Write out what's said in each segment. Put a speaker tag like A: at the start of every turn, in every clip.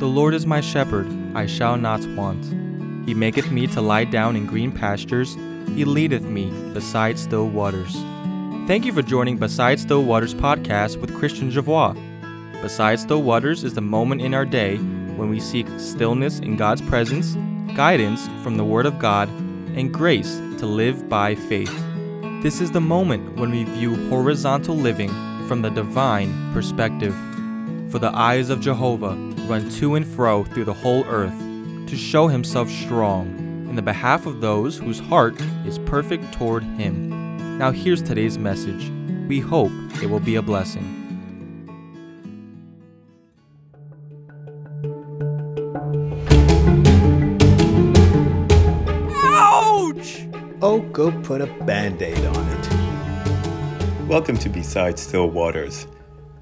A: The Lord is my shepherd, I shall not want. He maketh me to lie down in green pastures, He leadeth me beside still waters. Thank you for joining Beside Still Waters podcast with Christian Javois. Beside Still Waters is the moment in our day when we seek stillness in God's presence, guidance from the Word of God, and grace to live by faith. This is the moment when we view horizontal living from the divine perspective. For the eyes of Jehovah run to and fro through the whole earth to show himself strong in the behalf of those whose heart is perfect toward him. Now, here's today's message. We hope it will be a blessing.
B: Ouch!
C: Oh, go put a band aid on it.
B: Welcome to Beside Still Waters,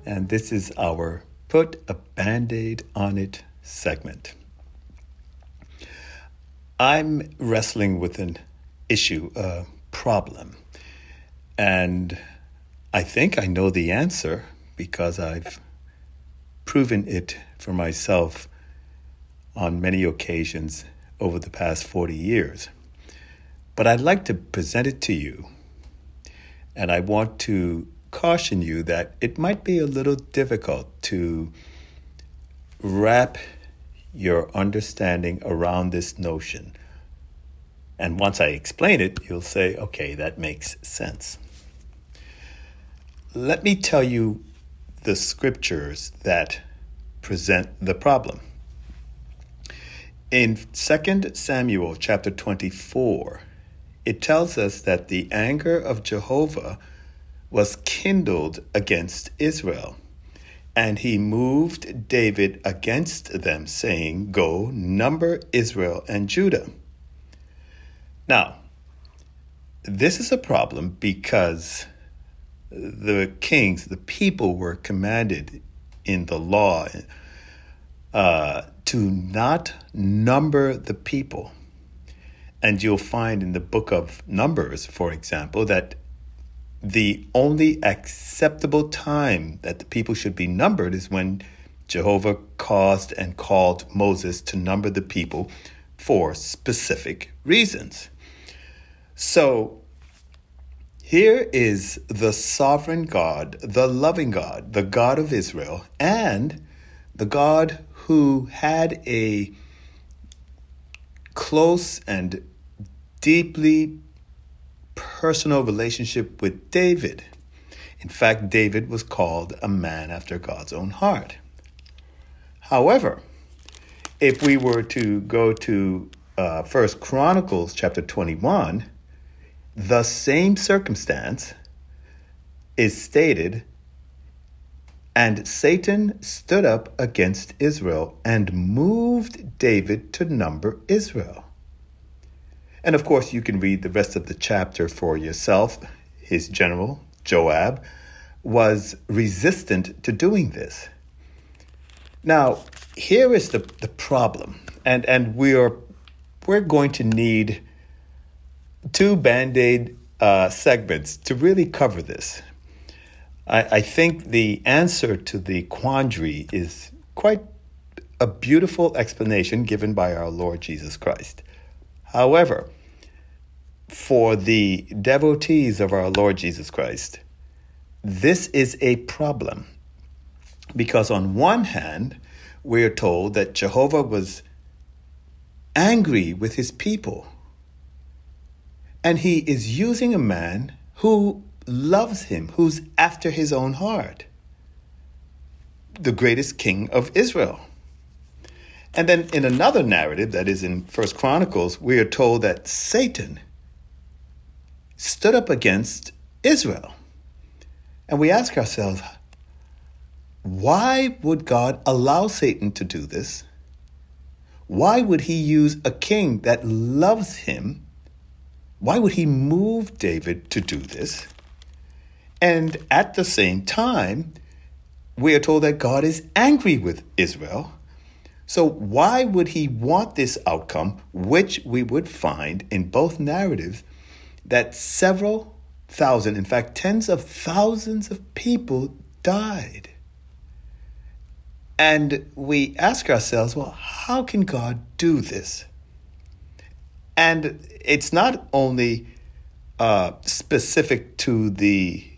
B: and this is our Put a Band Aid on It segment. I'm wrestling with an issue, a problem, and I think I know the answer because I've proven it for myself on many occasions over the past 40 years. But I'd like to present it to you, and I want to caution you that it might be a little difficult to wrap your understanding around this notion. And once I explain it, you'll say, okay, that makes sense. Let me tell you the scriptures that present the problem. In 2 Samuel chapter 24, it tells us that the anger of Jehovah was kindled against Israel. And he moved David against them, saying, Go, number Israel and Judah. Now, this is a problem because the kings, the people were commanded in the law uh, to not number the people. And you'll find in the book of Numbers, for example, that the only acceptable time that the people should be numbered is when Jehovah caused and called Moses to number the people for specific reasons. So here is the sovereign God, the loving God, the God of Israel, and the God who had a close and deeply personal relationship with David. In fact, David was called a man after God's own heart. However, if we were to go to uh, First Chronicles chapter 21, the same circumstance is stated, and Satan stood up against Israel and moved David to number Israel. And of course, you can read the rest of the chapter for yourself. His general, Joab, was resistant to doing this. Now, here is the, the problem, and, and we're, we're going to need two band aid uh, segments to really cover this. I, I think the answer to the quandary is quite a beautiful explanation given by our Lord Jesus Christ. However, for the devotees of our Lord Jesus Christ, this is a problem. Because on one hand, we're told that Jehovah was angry with his people. And he is using a man who loves him, who's after his own heart, the greatest king of Israel. And then in another narrative that is in First Chronicles, we are told that Satan stood up against Israel. And we ask ourselves, why would God allow Satan to do this? Why would he use a king that loves him? Why would he move David to do this? And at the same time, we are told that God is angry with Israel so, why would he want this outcome, which we would find in both narratives that several thousand, in fact, tens of thousands of people died? And we ask ourselves, well, how can God do this? And it's not only uh, specific to the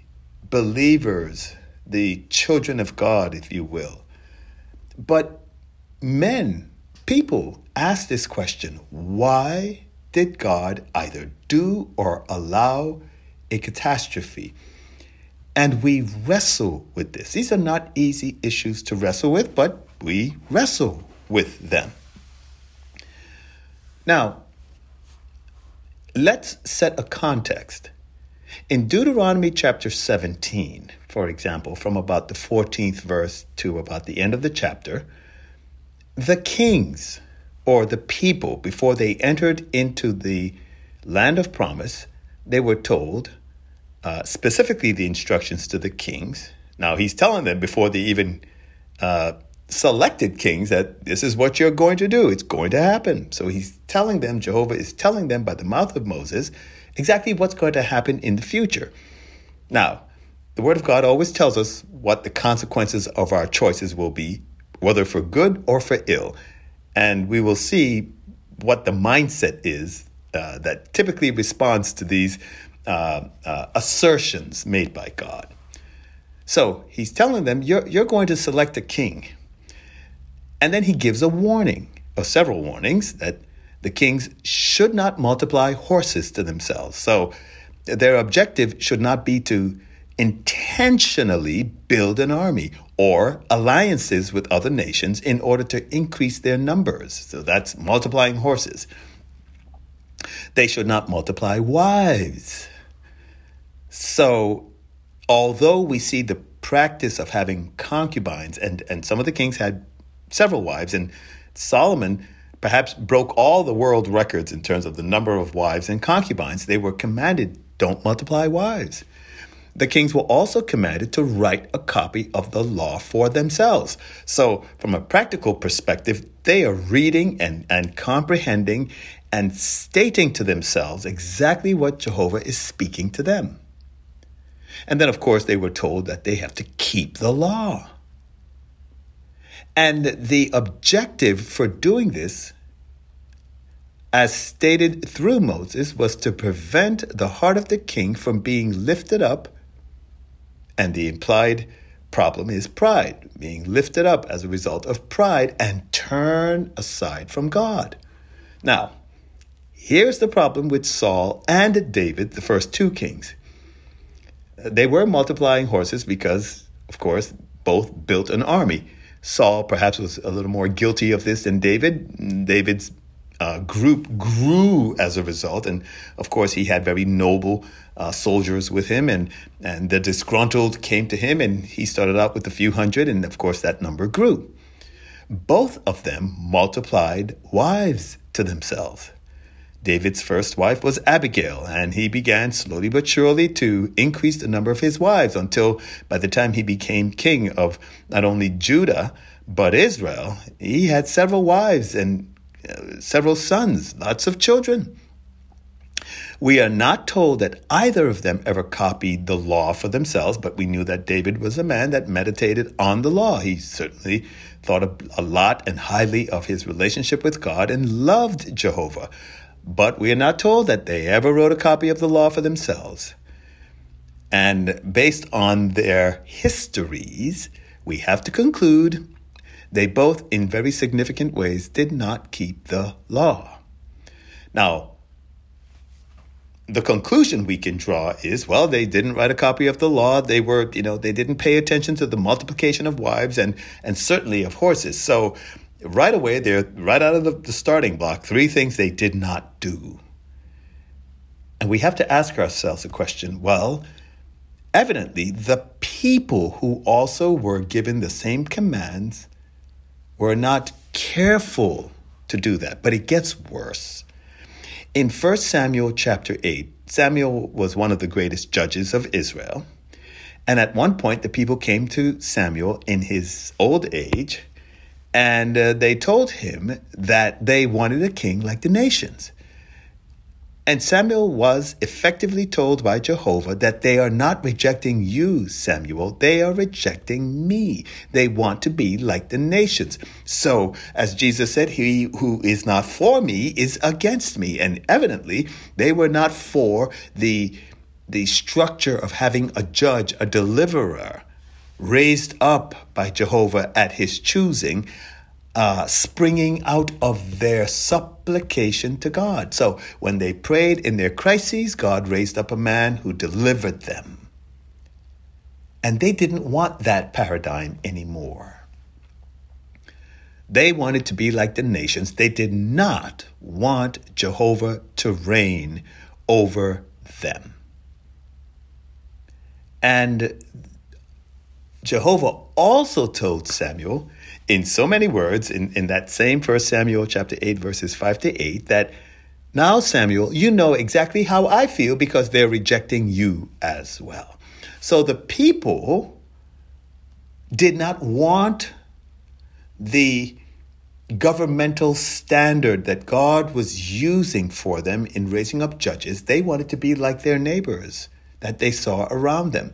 B: believers, the children of God, if you will, but men, people ask this question why did God either do or allow a catastrophe? And we wrestle with this. These are not easy issues to wrestle with, but we wrestle with them. Now, let's set a context. In Deuteronomy chapter 17, for example, from about the 14th verse to about the end of the chapter, the kings or the people, before they entered into the land of promise, they were told, uh, specifically the instructions to the kings. Now, he's telling them before they even uh, selected kings that this is what you're going to do. It's going to happen. So he's telling them, Jehovah is telling them by the mouth of Moses exactly what's going to happen in the future. Now, the Word of God always tells us what the consequences of our choices will be, whether for good or for ill. And we will see what the mindset is uh, that typically responds to these uh, uh, assertions made by God. So he's telling them, you're, you're going to select a king. And then he gives a warning, or several warnings, that the kings should not multiply horses to themselves. So their objective should not be to intentionally build an army or alliances with other nations in order to increase their numbers. So that's multiplying horses. They should not multiply wives. So, although we see the practice of having concubines, and, and some of the kings had several wives, and Solomon perhaps broke all the world records in terms of the number of wives and concubines, they were commanded don't multiply wives. The kings were also commanded to write a copy of the law for themselves. So, from a practical perspective, they are reading and, and comprehending and stating to themselves exactly what Jehovah is speaking to them. And then, of course, they were told that they have to keep the law. And the objective for doing this, as stated through Moses, was to prevent the heart of the king from being lifted up. And the implied problem is pride, being lifted up as a result of pride and turn aside from God. Now, here's the problem with Saul and David, the first two kings. They were multiplying horses because, of course, both built an army. Saul perhaps was a little more guilty of this than David. David's uh, group grew as a result, and of course, he had very noble uh, soldiers with him, and and the disgruntled came to him, and he started out with a few hundred, and of course, that number grew. Both of them multiplied wives to themselves. David's first wife was Abigail, and he began slowly but surely to increase the number of his wives until by the time he became king of not only Judah, but Israel, he had several wives and Uh, several sons, lots of children. We are not told that either of them ever copied the law for themselves, but we knew that David was a man that meditated on the law. He certainly thought a lot and highly of his relationship with God and loved Jehovah but we are not told that they ever wrote a copy of the law for themselves. And based on their histories, we have to conclude they both, in very significant ways, did not keep the law. Now, the conclusion we can draw is well they didn't write a copy of the law they were you know they didn't pay attention to the multiplication of wives and and certainly of horses so right away, they're right out of the, the starting block, three things they did not do. And we have to ask ourselves a question well, evidently, the people who also were given the same commands were not careful to do that. But it gets worse. In 1 Samuel chapter 8, Samuel was one of the greatest judges of Israel. And at one point, the people came to Samuel in his old age and uh, they told him that they wanted a king like the nations. And Samuel was effectively told by Jehovah that they are not rejecting you, Samuel. They are rejecting me. They want to be like the nations. So, as Jesus said, he who is not for me is against me. And evidently, they were not for the, the structure of having a judge, a deliverer raised up by Jehovah at his choosing uh, springing out of their supplication to God. So when they prayed in their crises, God raised up a man who delivered them. And they didn't want that paradigm anymore. They wanted to be like the nations. They did not want Jehovah to reign over them. And Jehovah also told Samuel in so many words in, in that same first Samuel chapter 8 verses 5 to 8 that now Samuel you know exactly how I feel because they're rejecting you as well. So the people did not want the governmental standard that God was using for them in raising up judges. They wanted to be like their neighbors that they saw around them.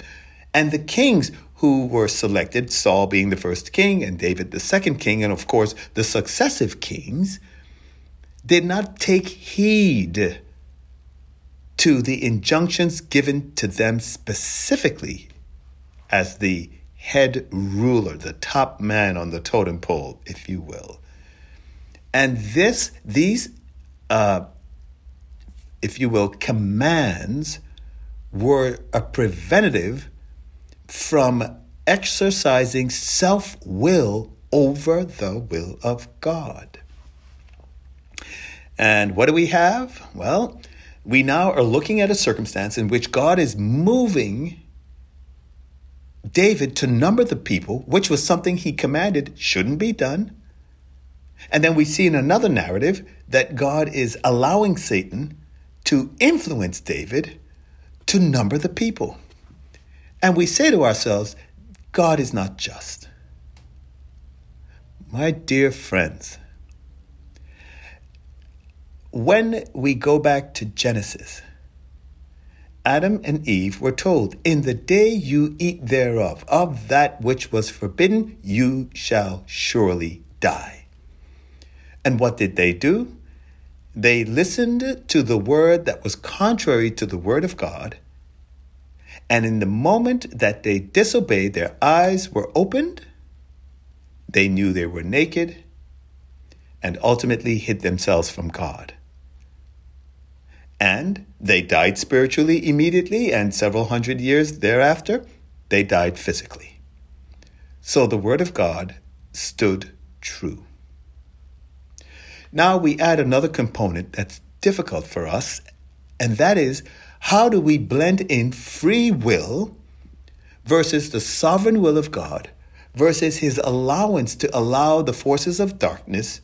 B: And the kings who were selected, Saul being the first king and David the second king, and of course the successive kings, did not take heed to the injunctions given to them specifically as the head ruler, the top man on the totem pole, if you will. And this, these, uh, if you will, commands were a preventative from exercising self will over the will of God. And what do we have? Well, we now are looking at a circumstance in which God is moving David to number the people, which was something he commanded shouldn't be done. And then we see in another narrative that God is allowing Satan to influence David to number the people. And we say to ourselves, God is not just. My dear friends, when we go back to Genesis, Adam and Eve were told, In the day you eat thereof, of that which was forbidden, you shall surely die. And what did they do? They listened to the word that was contrary to the word of God and in the moment that they disobeyed, their eyes were opened, they knew they were naked, and ultimately hid themselves from God. And they died spiritually immediately, and several hundred years thereafter, they died physically. So the Word of God stood true. Now we add another component that's difficult for us, and that is how do we blend in free will versus the sovereign will of God versus his allowance to allow the forces of darkness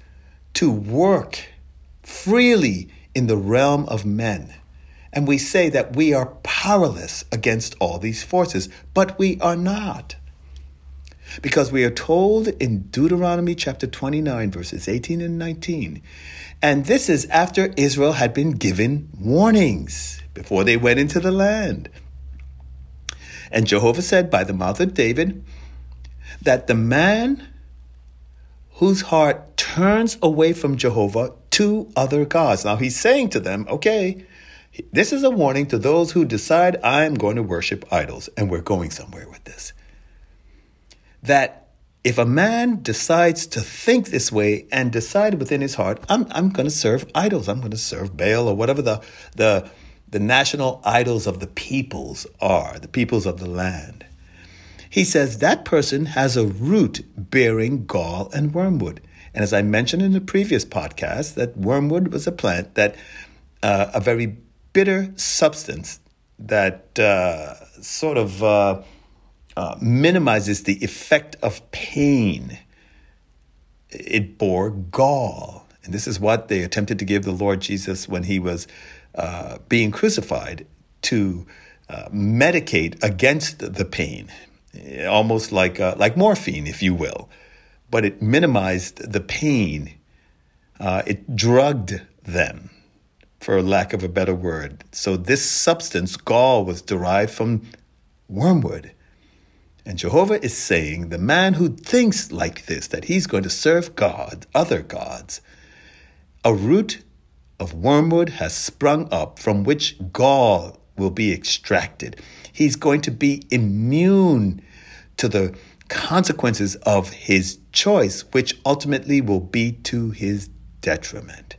B: to work freely in the realm of men? And we say that we are powerless against all these forces, but we are not. Because we are told in Deuteronomy chapter 29, verses 18 and 19, and this is after Israel had been given warnings before they went into the land. And Jehovah said by the mouth of David that the man whose heart turns away from Jehovah to other gods. Now he's saying to them, okay, this is a warning to those who decide I'm going to worship idols, and we're going somewhere with this. That if a man decides to think this way and decide within his heart, I'm, I'm going to serve idols, I'm going to serve Baal or whatever the, the, the national idols of the peoples are, the peoples of the land. He says that person has a root bearing gall and wormwood. And as I mentioned in the previous podcast, that wormwood was a plant that, uh, a very bitter substance that uh, sort of uh, uh minimizes the effect of pain. It bore gall. And this is what they attempted to give the Lord Jesus when he was uh, being crucified to uh, medicate against the pain, almost like uh, like morphine, if you will, but it minimized the pain. Uh, it drugged them for lack of a better word. So this substance, gall, was derived from wormwood. And Jehovah is saying the man who thinks like this, that he's going to serve God, other gods, a root of wormwood has sprung up from which gall will be extracted. He's going to be immune to the consequences of his choice, which ultimately will be to his detriment.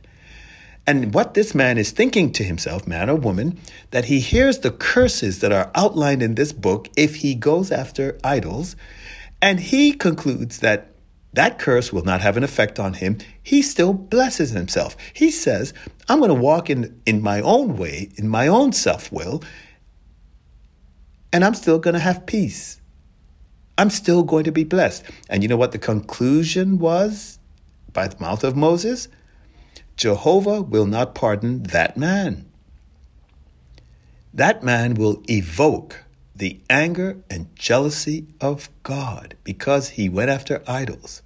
B: And what this man is thinking to himself, man or woman, that he hears the curses that are outlined in this book if he goes after idols, and he concludes that that curse will not have an effect on him. He still blesses himself. He says, I'm going to walk in, in my own way, in my own self will, and I'm still going to have peace. I'm still going to be blessed. And you know what the conclusion was by the mouth of Moses? Jehovah will not pardon that man. That man will evoke the anger and jealousy of God because he went after idols.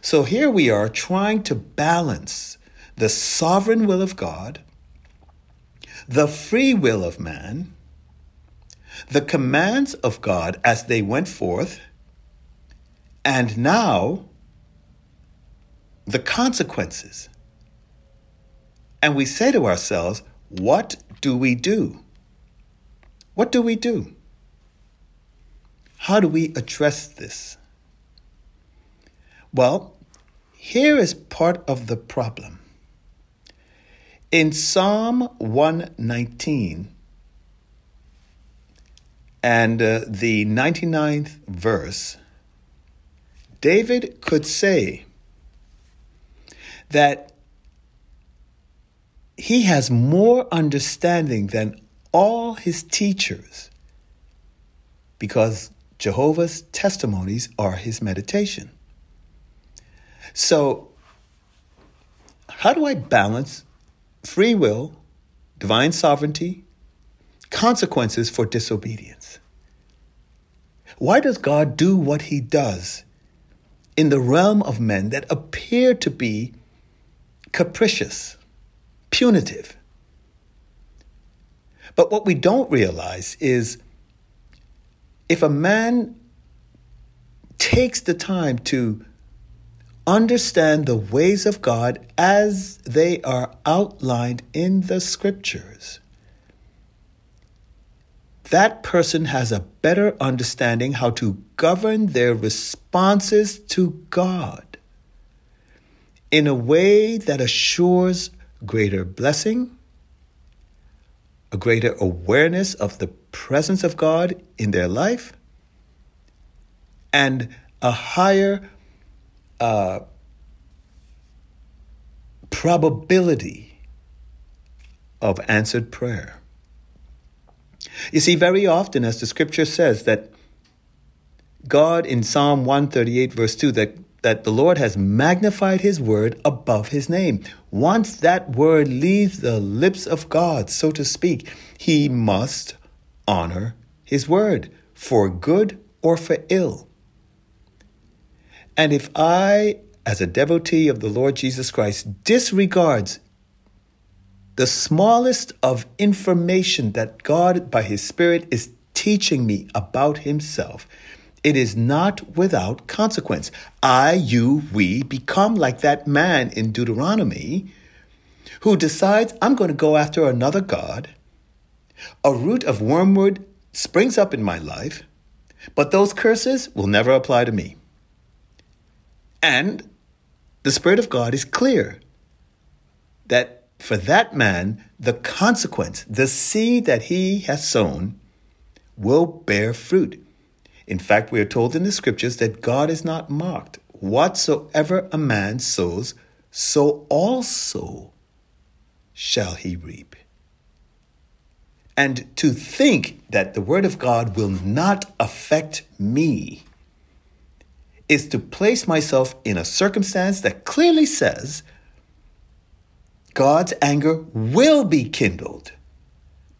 B: So here we are trying to balance the sovereign will of God, the free will of man, the commands of God as they went forth, and now the consequences. And we say to ourselves, what do we do? What do we do? How do we address this? Well, here is part of the problem. In Psalm 119 and uh, the 99th verse, David could say that he has more understanding than all his teachers because Jehovah's testimonies are his meditation. So, how do I balance free will, divine sovereignty, consequences for disobedience? Why does God do what he does in the realm of men that appear to be capricious? punitive. But what we don't realize is if a man takes the time to understand the ways of God as they are outlined in the scriptures, that person has a better understanding how to govern their responses to God in a way that assures greater blessing, a greater awareness of the presence of God in their life, and a higher probability of answered prayer. You see, very often, as the scripture says, that God in Psalm 138, verse 2, that that the Lord has magnified his word above his name. Once that word leaves the lips of God, so to speak, he must honor his word for good or for ill. And if I, as a devotee of the Lord Jesus Christ, disregards the smallest of information that God, by his Spirit, is teaching me about himself, it is not without consequence. I, you, we become like that man in Deuteronomy who decides, I'm going to go after another God. A root of wormwood springs up in my life, but those curses will never apply to me. And the Spirit of God is clear that for that man, the consequence, the seed that he has sown, will bear fruit. In fact, we are told in the scriptures that God is not mocked. Whatsoever a man sows, so also shall he reap. And to think that the word of God will not affect me is to place myself in a circumstance that clearly says God's anger will be kindled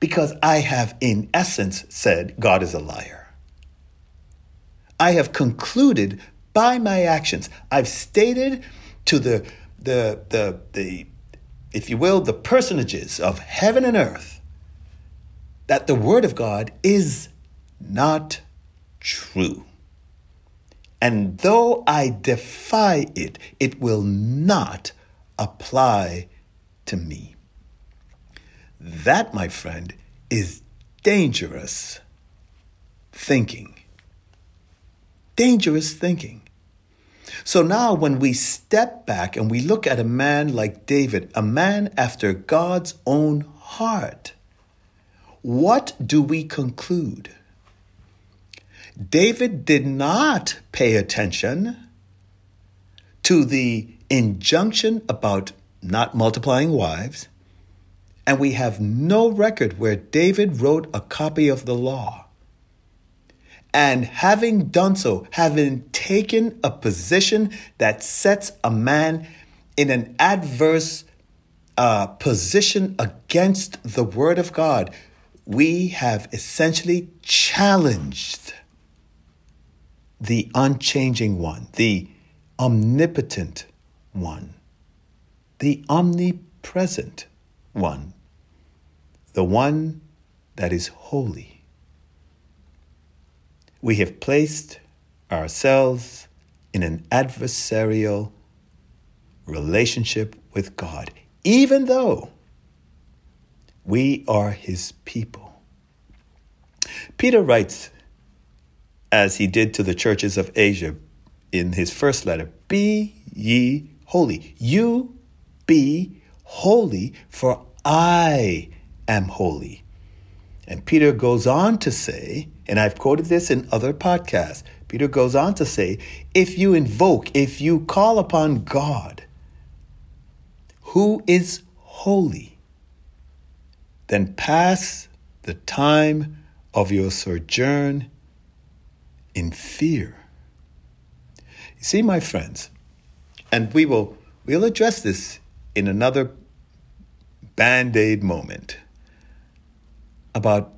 B: because I have, in essence, said God is a liar. I have concluded by my actions. I've stated to the the the the if you will, the personages of heaven and earth that the Word of God is not true. And though I defy it, it will not apply to me. That, my friend, is dangerous thinking. Dangerous thinking. So now, when we step back and we look at a man like David, a man after God's own heart, what do we conclude? David did not pay attention to the injunction about not multiplying wives, and we have no record where David wrote a copy of the law. And having done so, having taken a position that sets a man in an adverse uh, position against the Word of God, we have essentially challenged the unchanging one, the omnipotent one, the omnipresent one, the one that is holy. We have placed ourselves in an adversarial relationship with God, even though we are His people. Peter writes as he did to the churches of Asia in his first letter Be ye holy. You be holy, for I am holy. And Peter goes on to say, and I've quoted this in other podcasts, Peter goes on to say, if you invoke, if you call upon God, who is holy, then pass the time of your sojourn in fear. You see, my friends, and we will we'll address this in another band-aid moment about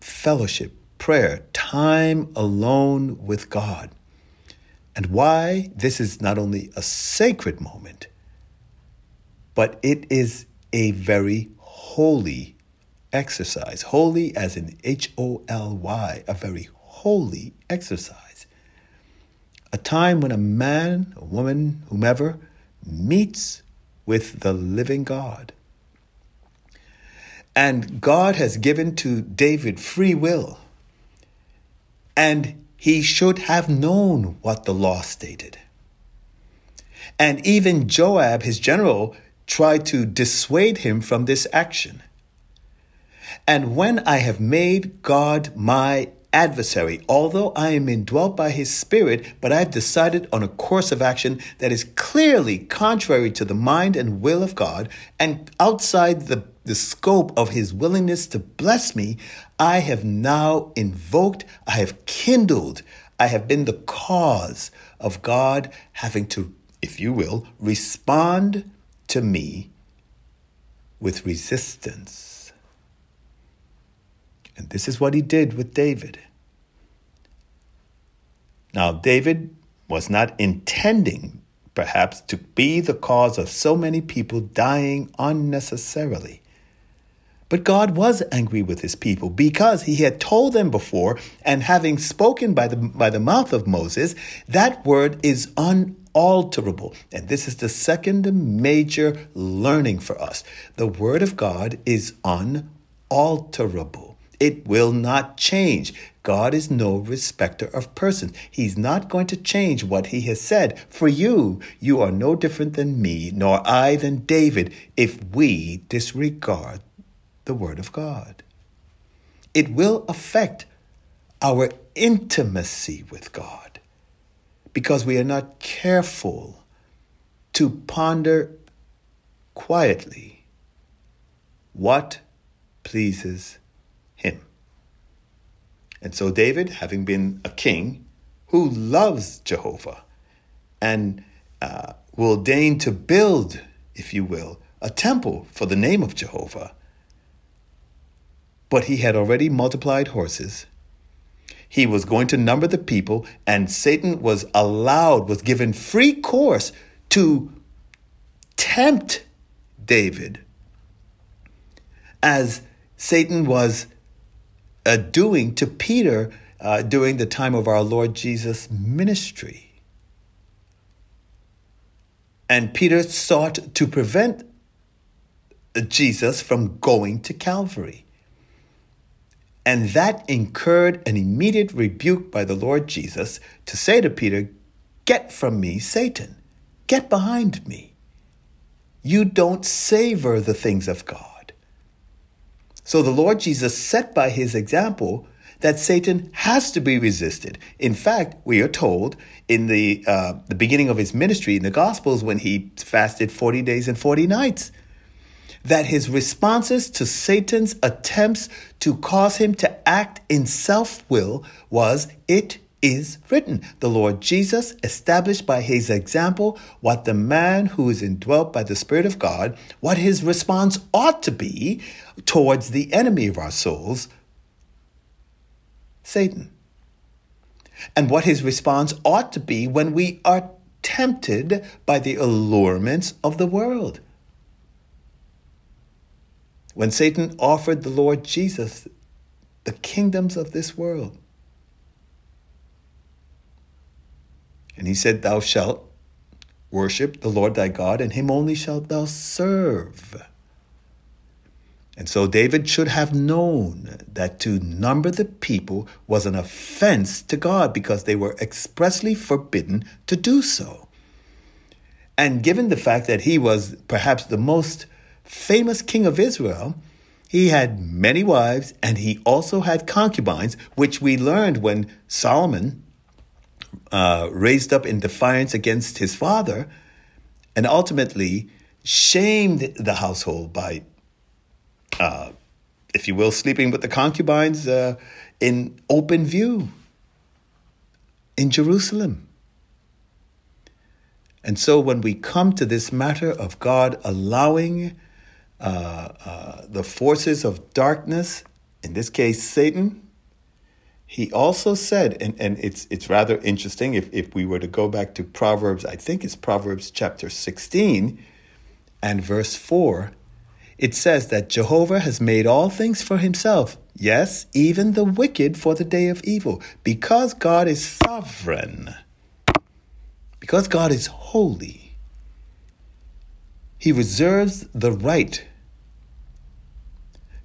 B: fellowship, prayer, time alone with God. And why this is not only a sacred moment, but it is a very holy exercise. Holy as in H O L Y, a very holy exercise. A time when a man, a woman, whomever, meets with the living God. And God has given to David free will. And he should have known what the law stated. And even Joab, his general, tried to dissuade him from this action. And when I have made God my adversary, although I am indwelt by his spirit, but I've decided on a course of action that is clearly contrary to the mind and will of God and outside the, the scope of his willingness to bless me, I have now invoked, I have kindled, I have been the cause of God having to, if you will, respond to me with resistance. And this is what he did with David. Now, David was not intending, perhaps, to be the cause of so many people dying unnecessarily. But God was angry with his people because he had told them before, and having spoken by the, by the mouth of Moses, that word is unalterable. And this is the second major learning for us. The word of God is unalterable. It will not change. God is no respecter of persons. He's not going to change what he has said. For you, you are no different than me, nor I than David, if we disregard the word of God. It will affect our intimacy with God because we are not careful to ponder quietly what pleases. And so David, having been a king who loves Jehovah and uh, will deign to build, if you will, a temple for the name of Jehovah, but he had already multiplied horses. He was going to number the people, and Satan was allowed, was given free course to tempt David as Satan was uh, doing to Peter uh, during the time of our Lord Jesus' ministry. And Peter sought to prevent Jesus from going to Calvary. And that incurred an immediate rebuke by the Lord Jesus to say to Peter, Get from me, Satan. Get behind me. You don't savor the things of God. So the Lord Jesus set by his example that Satan has to be resisted. In fact, we are told in the uh, the beginning of his ministry in the Gospels when he fasted 40 days and 40 nights that his responses to Satan's attempts to cause him to act in self-will was it is written. The Lord Jesus established by his example what the man who is indwelt by the Spirit of God, what his response ought to be towards the enemy of our souls, Satan. And what his response ought to be when we are tempted by the allurements of the world. When Satan offered the Lord Jesus the kingdoms of this world, and he said, Thou shalt worship the Lord thy God, and him only shalt thou serve. And so David should have known that to number the people was an offense to God because they were expressly forbidden to do so. And given the fact that he was perhaps the most famous king of Israel, he had many wives and he also had concubines, which we learned when Solomon uh, raised up in defiance against his father and ultimately shamed the household by uh, if you will, sleeping with the concubines uh, in open view in Jerusalem. And so when we come to this matter of God allowing uh, uh, the forces of darkness, in this case Satan, he also said, and, and it's it's rather interesting if, if we were to go back to Proverbs, I think it's Proverbs chapter 16 and verse 4, it says that Jehovah has made all things for himself, yes, even the wicked for the day of evil, because God is sovereign, because God is holy. He reserves the right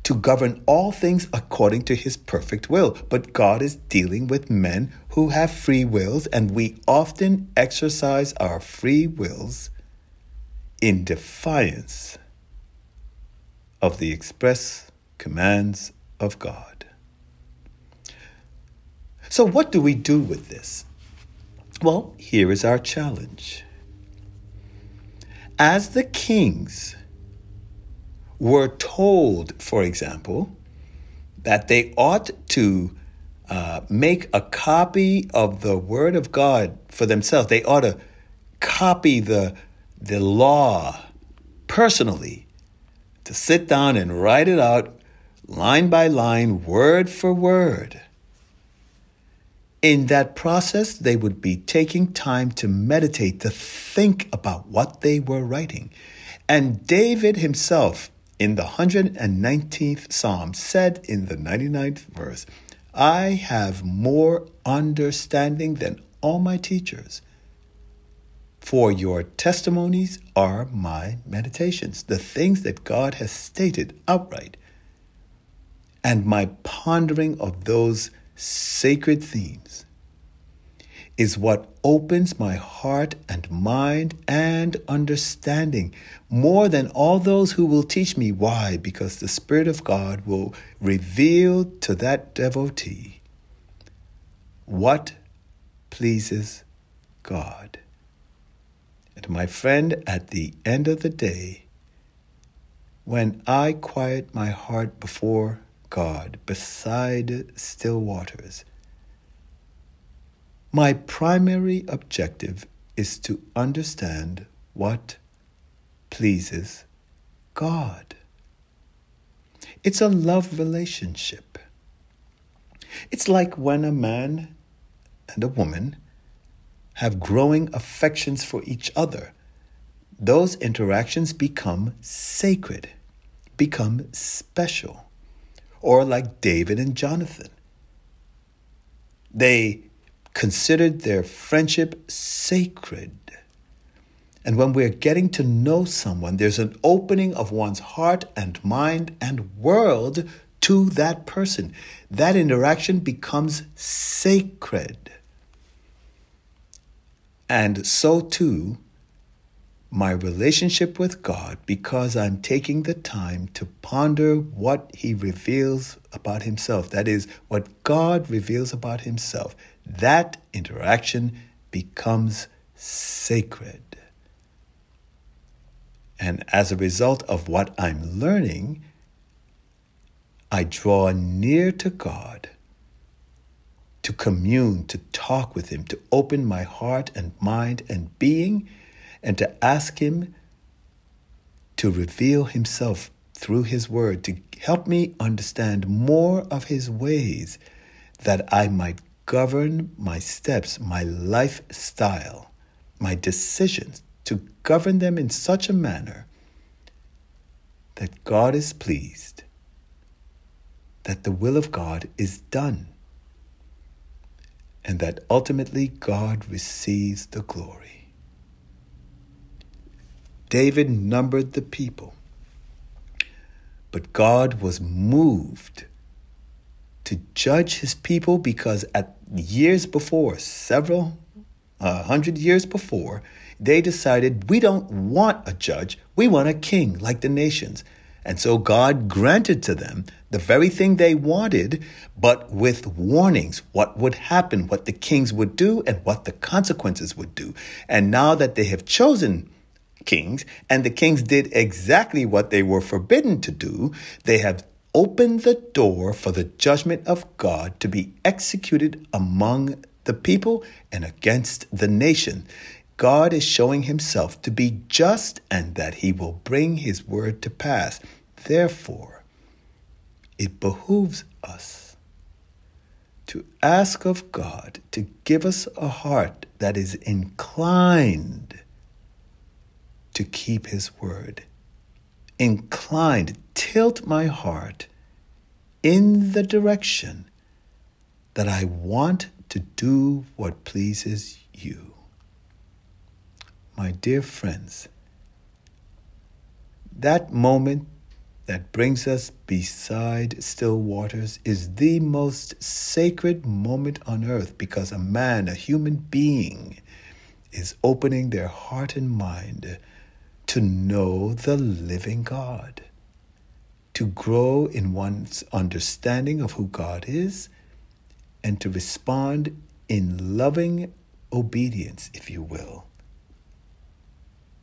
B: to govern all things according to his perfect will. But God is dealing with men who have free wills, and we often exercise our free wills in defiance of the express commands of God. So, what do we do with this? Well, here is our challenge. As the kings were told, for example, that they ought to uh, make a copy of the Word of God for themselves, they ought to copy the, the law personally to sit down and write it out line by line, word for word. In that process, they would be taking time to meditate, to think about what they were writing. And David himself, in the 119th Psalm, said in the 99th verse, I have more understanding than all my teachers for your testimonies are my meditations, the things that God has stated outright. And my pondering of those sacred themes is what opens my heart and mind and understanding more than all those who will teach me. Why? Because the Spirit of God will reveal to that devotee what pleases God. And my friend, at the end of the day, when I quiet my heart before God beside still waters, my primary objective is to understand what pleases God. It's a love relationship. It's like when a man and a woman have growing affections for each other. those interactions become sacred, become special. Or like David and Jonathan. They considered their friendship sacred. And when we're getting to know someone, there's an opening of one's heart and mind and world to that person. That interaction becomes sacred. And so too, my relationship with God, because I'm taking the time to ponder what He reveals about Himself. That is, what God reveals about Himself. That interaction becomes sacred. And as a result of what I'm learning, I draw near to God to commune, to talk with Him, to open my heart and mind and being, and to ask Him to reveal Himself through His Word, to help me understand more of His ways, that I might govern my steps, my lifestyle, my decisions to govern them in such a manner that God is pleased, that the will of God is done, and that ultimately God receives the glory. David numbered the people, but God was moved to judge his people because at years before, several uh, hundred years before, they decided we don't want a judge, we want a king like the nations. And so God granted to them the very thing they wanted, but with warnings what would happen, what the kings would do, and what the consequences would do. And now that they have chosen kings, and the kings did exactly what they were forbidden to do, they have opened the door for the judgment of God to be executed among the people and against the nation. God is showing himself to be just and that he will bring his word to pass. Therefore, it behooves us to ask of God to give us a heart that is inclined to keep his word. Inclined, tilt my heart in the direction that I want to do what pleases you. My dear friends, that moment that brings us beside still waters is the most sacred moment on earth because a man, a human being, is opening their heart and mind to know the living God, to grow in one's understanding of who God is, and to respond in loving obedience, if you will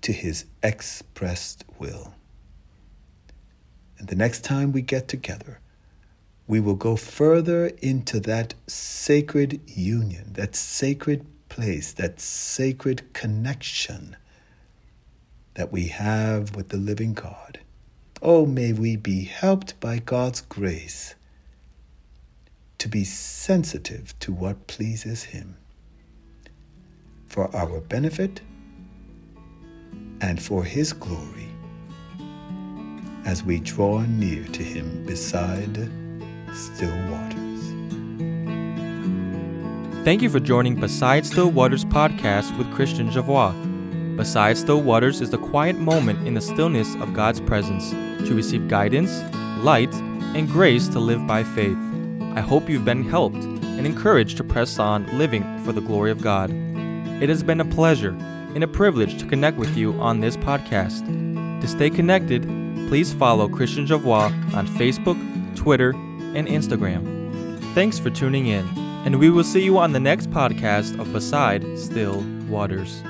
B: to his expressed will. And the next time we get together, we will go further into that sacred union, that sacred place, that sacred connection that we have with the living God. Oh, may we be helped by God's grace to be sensitive to what pleases Him for our benefit and for His glory as we draw near to Him beside still waters.
A: Thank you for joining Beside Still Waters podcast with Christian Javois. Beside Still Waters is the quiet moment in the stillness of God's presence to receive guidance, light, and grace to live by faith. I hope you've been helped and encouraged to press on living for the glory of God. It has been a pleasure and a privilege to connect with you on this podcast. To stay connected, please follow Christian Javois on Facebook, Twitter, and Instagram. Thanks for tuning in, and we will see you on the next podcast of Beside Still Waters.